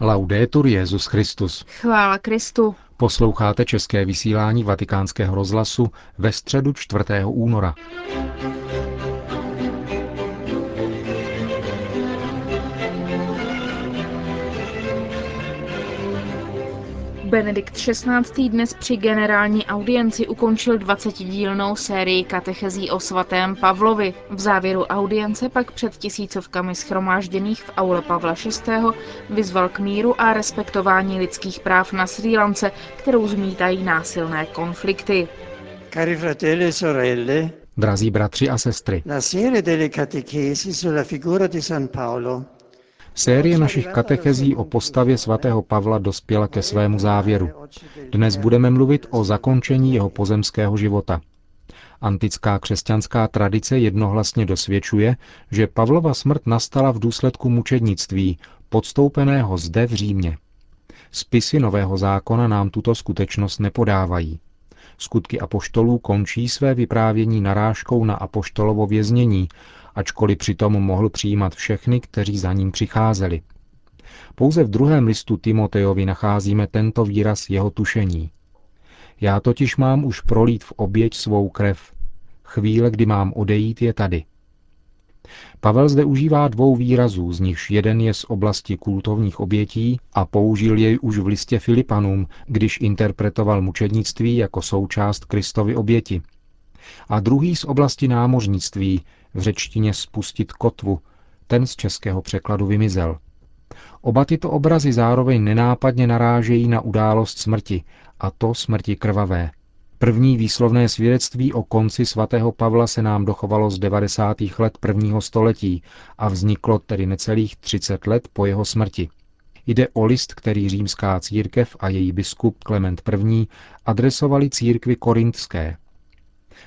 Laudetur Jezus Christus. Chvála Kristu. Posloucháte české vysílání Vatikánského rozhlasu ve středu 4. února. Benedikt XVI. dnes při generální audienci ukončil 20-dílnou sérii katechezí o svatém Pavlovi. V závěru audience pak před tisícovkami schromážděných v aule Pavla VI. vyzval k míru a respektování lidských práv na Sri Lance, kterou zmítají násilné konflikty. Cari fratelli e sorelle, Drazí bratři a sestry, la serie delle catechesi sulla figura di San Paolo série našich katechezí o postavě svatého Pavla dospěla ke svému závěru. Dnes budeme mluvit o zakončení jeho pozemského života. Antická křesťanská tradice jednohlasně dosvědčuje, že Pavlova smrt nastala v důsledku mučednictví, podstoupeného zde v Římě. Spisy Nového zákona nám tuto skutečnost nepodávají. Skutky apoštolů končí své vyprávění narážkou na apoštolovo věznění, ačkoliv přitom mohl přijímat všechny, kteří za ním přicházeli. Pouze v druhém listu Timotejovi nacházíme tento výraz jeho tušení. Já totiž mám už prolít v oběť svou krev. Chvíle, kdy mám odejít, je tady. Pavel zde užívá dvou výrazů, z nichž jeden je z oblasti kultovních obětí a použil jej už v listě Filipanům, když interpretoval mučednictví jako součást Kristovy oběti. A druhý z oblasti námořnictví, v řečtině spustit kotvu, ten z českého překladu vymizel. Oba tyto obrazy zároveň nenápadně narážejí na událost smrti, a to smrti krvavé. První výslovné svědectví o konci svatého Pavla se nám dochovalo z 90. let prvního století a vzniklo tedy necelých 30 let po jeho smrti. Jde o list, který římská církev a její biskup Klement I. adresovali církvi korintské,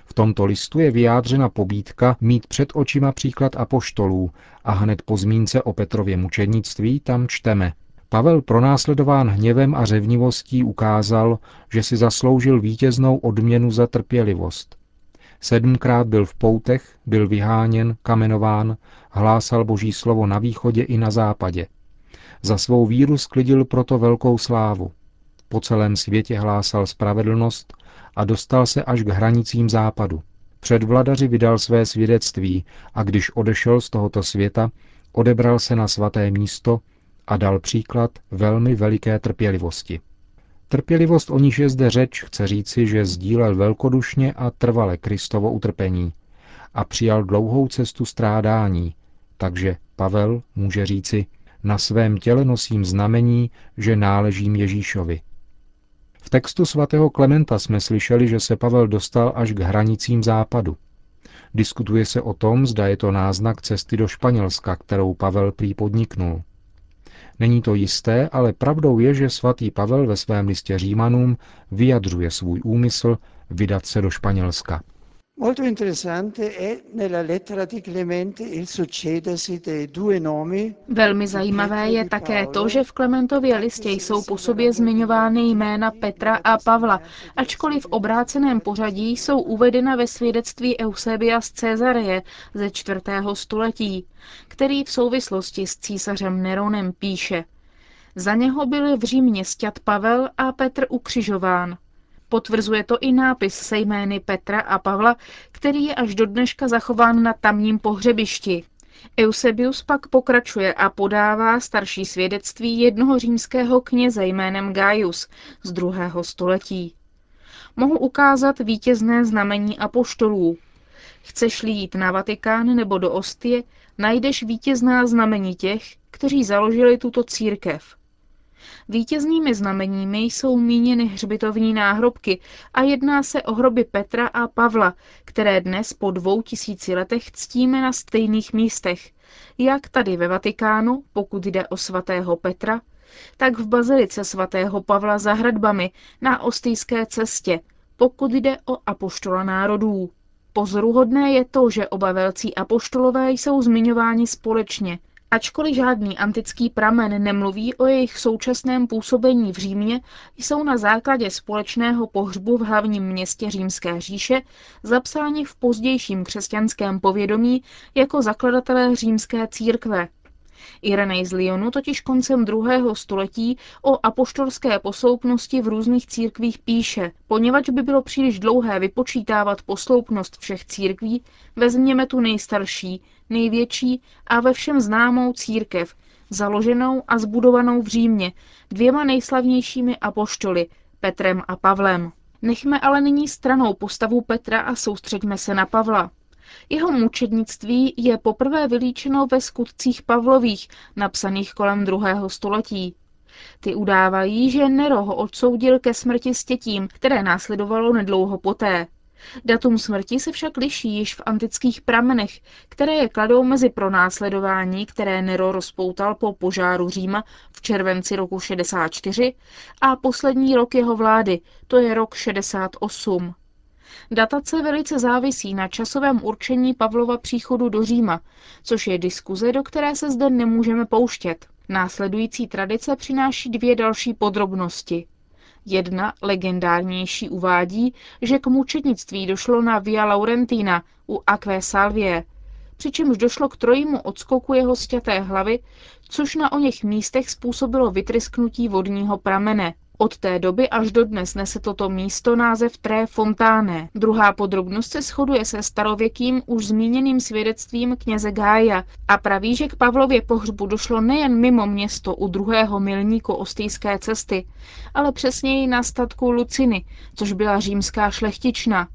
v tomto listu je vyjádřena pobídka mít před očima příklad apoštolů a hned po zmínce o Petrově mučednictví tam čteme. Pavel pronásledován hněvem a řevnivostí ukázal, že si zasloužil vítěznou odměnu za trpělivost. Sedmkrát byl v poutech, byl vyháněn, kamenován, hlásal boží slovo na východě i na západě. Za svou víru sklidil proto velkou slávu. Po celém světě hlásal spravedlnost a dostal se až k hranicím západu. Před vladaři vydal své svědectví a když odešel z tohoto světa, odebral se na svaté místo a dal příklad velmi veliké trpělivosti. Trpělivost, o níž je zde řeč, chce říci, že sdílel velkodušně a trvale Kristovo utrpení a přijal dlouhou cestu strádání, takže Pavel může říci, na svém těle nosím znamení, že náležím Ježíšovi. V textu svatého Klementa jsme slyšeli, že se Pavel dostal až k hranicím západu. Diskutuje se o tom, zda je to náznak cesty do Španělska, kterou Pavel prý podniknul. Není to jisté, ale pravdou je, že svatý Pavel ve svém listě Římanům vyjadřuje svůj úmysl vydat se do Španělska. Molto interessante è nella lettera di Clemente il succedersi dei due nomi. Velmi zajímavé je také to, že v Klementově listě jsou po sobě zmiňovány jména Petra a Pavla, ačkoliv v obráceném pořadí jsou uvedena ve svědectví Eusebia z Cezareje ze čtvrtého století, který v souvislosti s císařem Neronem píše Za něho byli v Římě stět Pavel a Petr ukřižován. Potvrzuje to i nápis se jmény Petra a Pavla, který je až do dneška zachován na tamním pohřebišti. Eusebius pak pokračuje a podává starší svědectví jednoho římského kněze jménem Gaius z druhého století. Mohu ukázat vítězné znamení apoštolů. Chceš-li jít na Vatikán nebo do Ostie, najdeš vítězná znamení těch, kteří založili tuto církev. Vítěznými znameními jsou míněny hřbitovní náhrobky a jedná se o hroby Petra a Pavla, které dnes po dvou tisíci letech ctíme na stejných místech, jak tady ve Vatikánu, pokud jde o svatého Petra, tak v bazilice svatého Pavla za hradbami na ostýské cestě, pokud jde o apoštola národů. Pozoruhodné je to, že oba velcí apoštolové jsou zmiňováni společně – Ačkoliv žádný antický pramen nemluví o jejich současném působení v Římě, jsou na základě společného pohřbu v hlavním městě Římské říše zapsáni v pozdějším křesťanském povědomí jako zakladatelé římské církve. Irenej z Lyonu totiž koncem druhého století o apoštolské posloupnosti v různých církvích píše, poněvadž by bylo příliš dlouhé vypočítávat posloupnost všech církví, vezměme tu nejstarší, největší a ve všem známou církev, založenou a zbudovanou v Římě dvěma nejslavnějšími apoštoly, Petrem a Pavlem. Nechme ale nyní stranou postavu Petra a soustřeďme se na Pavla. Jeho mučednictví je poprvé vylíčeno ve skutcích Pavlových, napsaných kolem druhého století. Ty udávají, že Nero ho odsoudil ke smrti s tětím, které následovalo nedlouho poté. Datum smrti se však liší již v antických pramenech, které je kladou mezi pronásledování, které Nero rozpoutal po požáru Říma v červenci roku 64 a poslední rok jeho vlády, to je rok 68. Datace velice závisí na časovém určení Pavlova příchodu do Říma, což je diskuze, do které se zde nemůžeme pouštět. Následující tradice přináší dvě další podrobnosti. Jedna, legendárnější, uvádí, že k mučednictví došlo na Via Laurentina u Aquae Salvie, přičemž došlo k trojímu odskoku jeho stěté hlavy, což na o něch místech způsobilo vytrysknutí vodního pramene. Od té doby až do dnes nese toto místo název Tré Fontáne. Druhá podrobnost se shoduje se starověkým už zmíněným svědectvím kněze Gája a praví, že k Pavlově pohřbu došlo nejen mimo město u druhého milníku ostýské cesty, ale přesněji na statku Luciny, což byla římská šlechtična,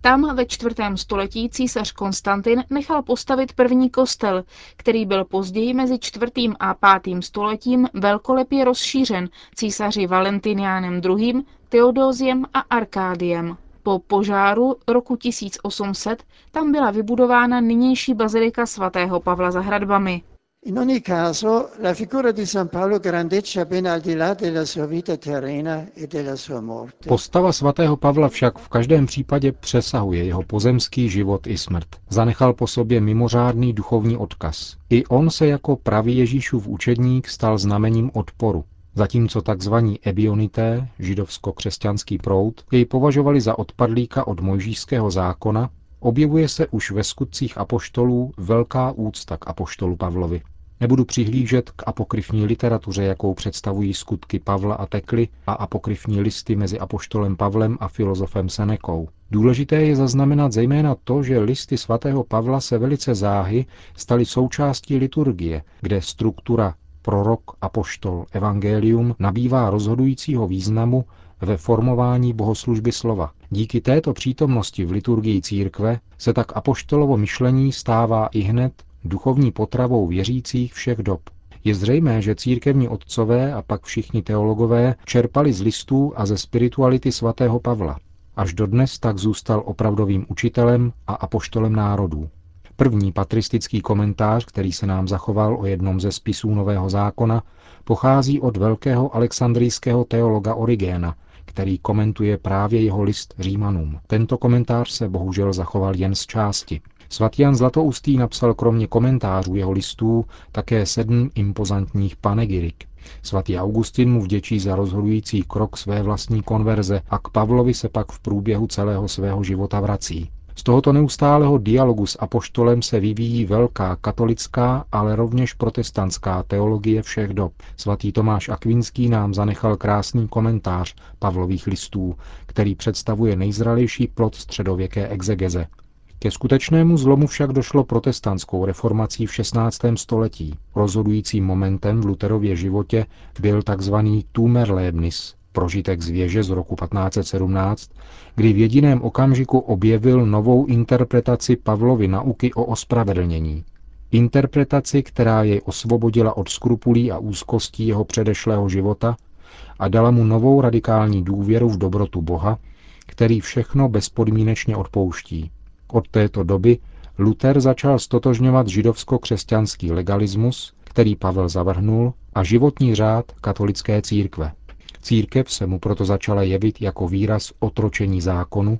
tam ve čtvrtém století císař Konstantin nechal postavit první kostel, který byl později mezi čtvrtým a pátým stoletím velkolepě rozšířen císaři Valentiniánem II., Teodóziem a Arkádiem. Po požáru roku 1800 tam byla vybudována nynější bazilika svatého Pavla za hradbami. In ogni caso, la figura di San Paolo grandeggia ben al di là della sua vita terrena e della sua morte. Postava svatého Pavla však v každém případě přesahuje jeho pozemský život i smrt. Zanechal po sobě mimořádný duchovní odkaz. I on se jako pravý Ježíšův učedník stal znamením odporu. Zatímco tzv. ebionité, židovsko-křesťanský proud, jej považovali za odpadlíka od mojžíšského zákona, objevuje se už ve skutcích apoštolů velká úcta k apoštolu Pavlovi. Nebudu přihlížet k apokryfní literatuře, jakou představují skutky Pavla a Tekly a apokryfní listy mezi apoštolem Pavlem a filozofem Senekou. Důležité je zaznamenat zejména to, že listy svatého Pavla se velice záhy staly součástí liturgie, kde struktura prorok, apoštol, evangelium nabývá rozhodujícího významu ve formování bohoslužby slova. Díky této přítomnosti v liturgii církve se tak apoštolovo myšlení stává i hned duchovní potravou věřících všech dob. Je zřejmé, že církevní otcové a pak všichni teologové čerpali z listů a ze spirituality svatého Pavla. Až dodnes tak zůstal opravdovým učitelem a apoštolem národů. První patristický komentář, který se nám zachoval o jednom ze spisů Nového zákona, pochází od velkého alexandrijského teologa Origéna, který komentuje právě jeho list Římanům. Tento komentář se bohužel zachoval jen z části. Svatý Jan Zlatoustý napsal kromě komentářů jeho listů také sedm impozantních panegirik. Svatý Augustin mu vděčí za rozhodující krok své vlastní konverze a k Pavlovi se pak v průběhu celého svého života vrací. Z tohoto neustálého dialogu s apoštolem se vyvíjí velká katolická, ale rovněž protestantská teologie všech dob. Svatý Tomáš Akvinský nám zanechal krásný komentář Pavlových listů, který představuje nejzralejší plod středověké exegeze. Ke skutečnému zlomu však došlo protestantskou reformací v 16. století. Rozhodujícím momentem v Luterově životě byl tzv. Tumerlebnis, prožitek z věže z roku 1517, kdy v jediném okamžiku objevil novou interpretaci Pavlovy nauky o ospravedlnění. Interpretaci, která jej osvobodila od skrupulí a úzkostí jeho předešlého života a dala mu novou radikální důvěru v dobrotu Boha, který všechno bezpodmínečně odpouští. Od této doby Luther začal stotožňovat židovsko-křesťanský legalismus, který Pavel zavrhnul, a životní řád katolické církve. Církev se mu proto začala jevit jako výraz otročení zákonu,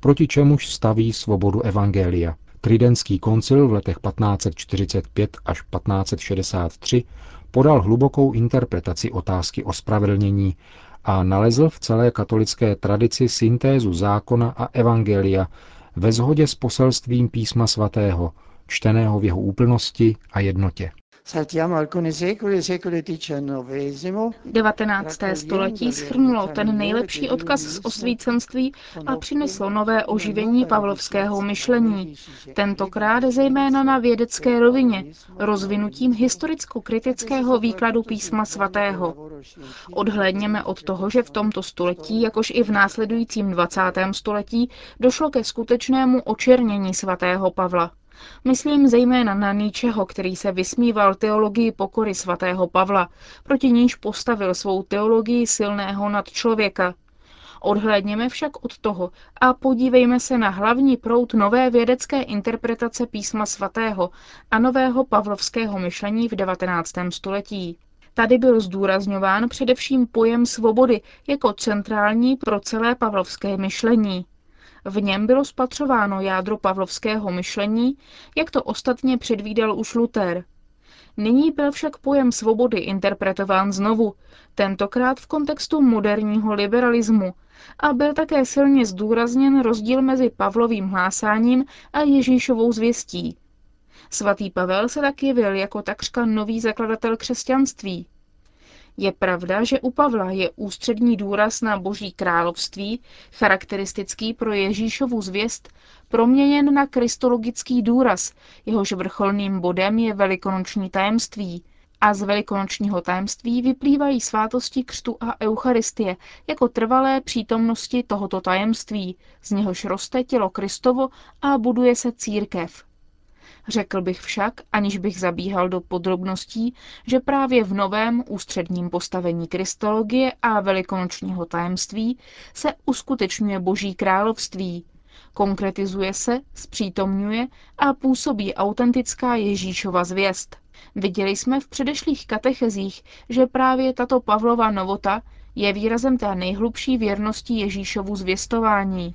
proti čemuž staví svobodu evangelia. Tridentský koncil v letech 1545 až 1563 podal hlubokou interpretaci otázky ospravedlnění a nalezl v celé katolické tradici syntézu zákona a evangelia ve shodě s poselstvím písma svatého, čteného v jeho úplnosti a jednotě. Saltiamo alcuni secoli, secolo XIX. 19. století schrnulo ten nejlepší odkaz z osvícenství a přineslo nové oživení pavlovského myšlení. Tentokrát zejména na vědecké rovině, rozvinutím historicko-kritického výkladu písma svatého. Odhlédněme od toho, že v tomto století, jakož i v následujícím 20. století, došlo ke skutečnému očernění svatého Pavla. Myslím zejména na Níčeho, který se vysmíval teologii pokory svatého Pavla, proti níž postavil svou teologii silného nad člověka. Odhlédněme však od toho a podívejme se na hlavní proud nové vědecké interpretace písma svatého a nového pavlovského myšlení v 19. století. Tady byl zdůrazňován především pojem svobody jako centrální pro celé pavlovské myšlení. V něm bylo spatřováno jádro pavlovského myšlení, jak to ostatně předvídal už Luther. Nyní byl však pojem svobody interpretován znovu, tentokrát v kontextu moderního liberalismu, a byl také silně zdůrazněn rozdíl mezi Pavlovým hlásáním a Ježíšovou zvěstí. Svatý Pavel se tak jevil jako takřka nový zakladatel křesťanství. Je pravda, že u Pavla je ústřední důraz na boží království, charakteristický pro Ježíšovu zvěst, proměněn na kristologický důraz, jehož vrcholným bodem je velikonoční tajemství. A z velikonočního tajemství vyplývají svátosti křtu a eucharistie jako trvalé přítomnosti tohoto tajemství, z něhož roste tělo Kristovo a buduje se církev. Řekl bych však, aniž bych zabíhal do podrobností, že právě v novém ústředním postavení kristologie a velikonočního tajemství se uskutečňuje Boží království, konkretizuje se, zpřítomňuje a působí autentická Ježíšova zvěst. Viděli jsme v předešlých katechezích, že právě tato Pavlova novota je výrazem té nejhlubší věrnosti Ježíšovu zvěstování.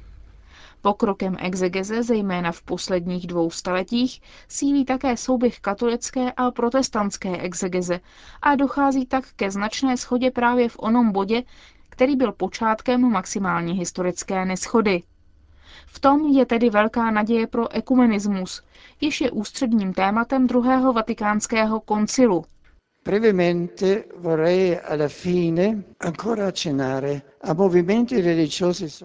Pokrokem exegeze, zejména v posledních dvou staletích, sílí také souběh katolické a protestantské exegeze a dochází tak ke značné schodě právě v onom bodě, který byl počátkem maximální historické neschody. V tom je tedy velká naděje pro ekumenismus, jež je ústředním tématem druhého vatikánského koncilu. Brevemente vorrei alla fine ancora accennare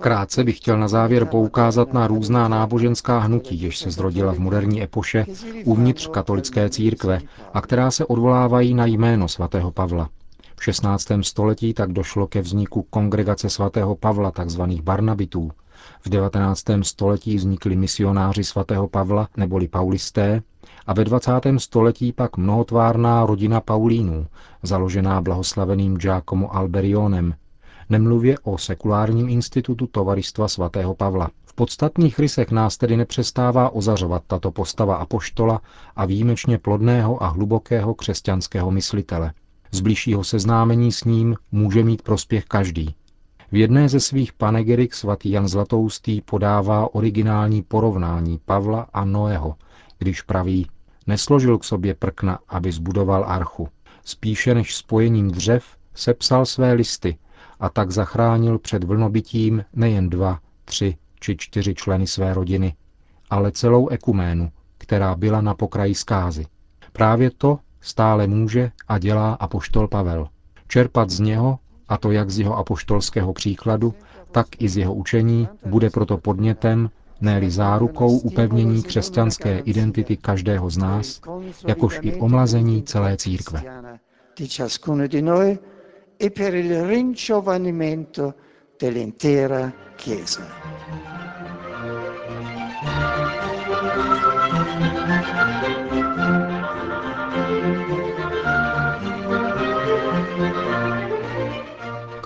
Krátce bych chtěl na závěr poukázat na různá náboženská hnutí, jež se zrodila v moderní epoše uvnitř katolické církve a která se odvolávají na jméno svatého Pavla. V 16. století tak došlo ke vzniku kongregace svatého Pavla, takzvaných Barnabitů. V 19. století vznikli misionáři svatého Pavla neboli Paulisté a ve 20. století pak mnohotvárná rodina Paulínů, založená blahoslaveným Giacomo Alberionem, nemluvě o sekulárním institutu Tovaristva svatého Pavla. V podstatných rysech nás tedy nepřestává ozařovat tato postava apoštola a výjimečně plodného a hlubokého křesťanského myslitele. Z blížšího seznámení s ním může mít prospěch každý. V jedné ze svých panegerik svatý Jan Zlatoustý podává originální porovnání Pavla a Noého, když praví, nesložil k sobě prkna, aby zbudoval archu. Spíše než spojením dřev sepsal své listy a tak zachránil před vlnobytím nejen dva, tři či čtyři členy své rodiny, ale celou ekuménu, která byla na pokraji zkázy. Právě to stále může a dělá apoštol Pavel. Čerpat z něho, a to jak z jeho apoštolského příkladu, tak i z jeho učení, bude proto podnětem, ne zárukou upevnění křesťanské identity každého z nás, jakož i omlazení celé církve. e per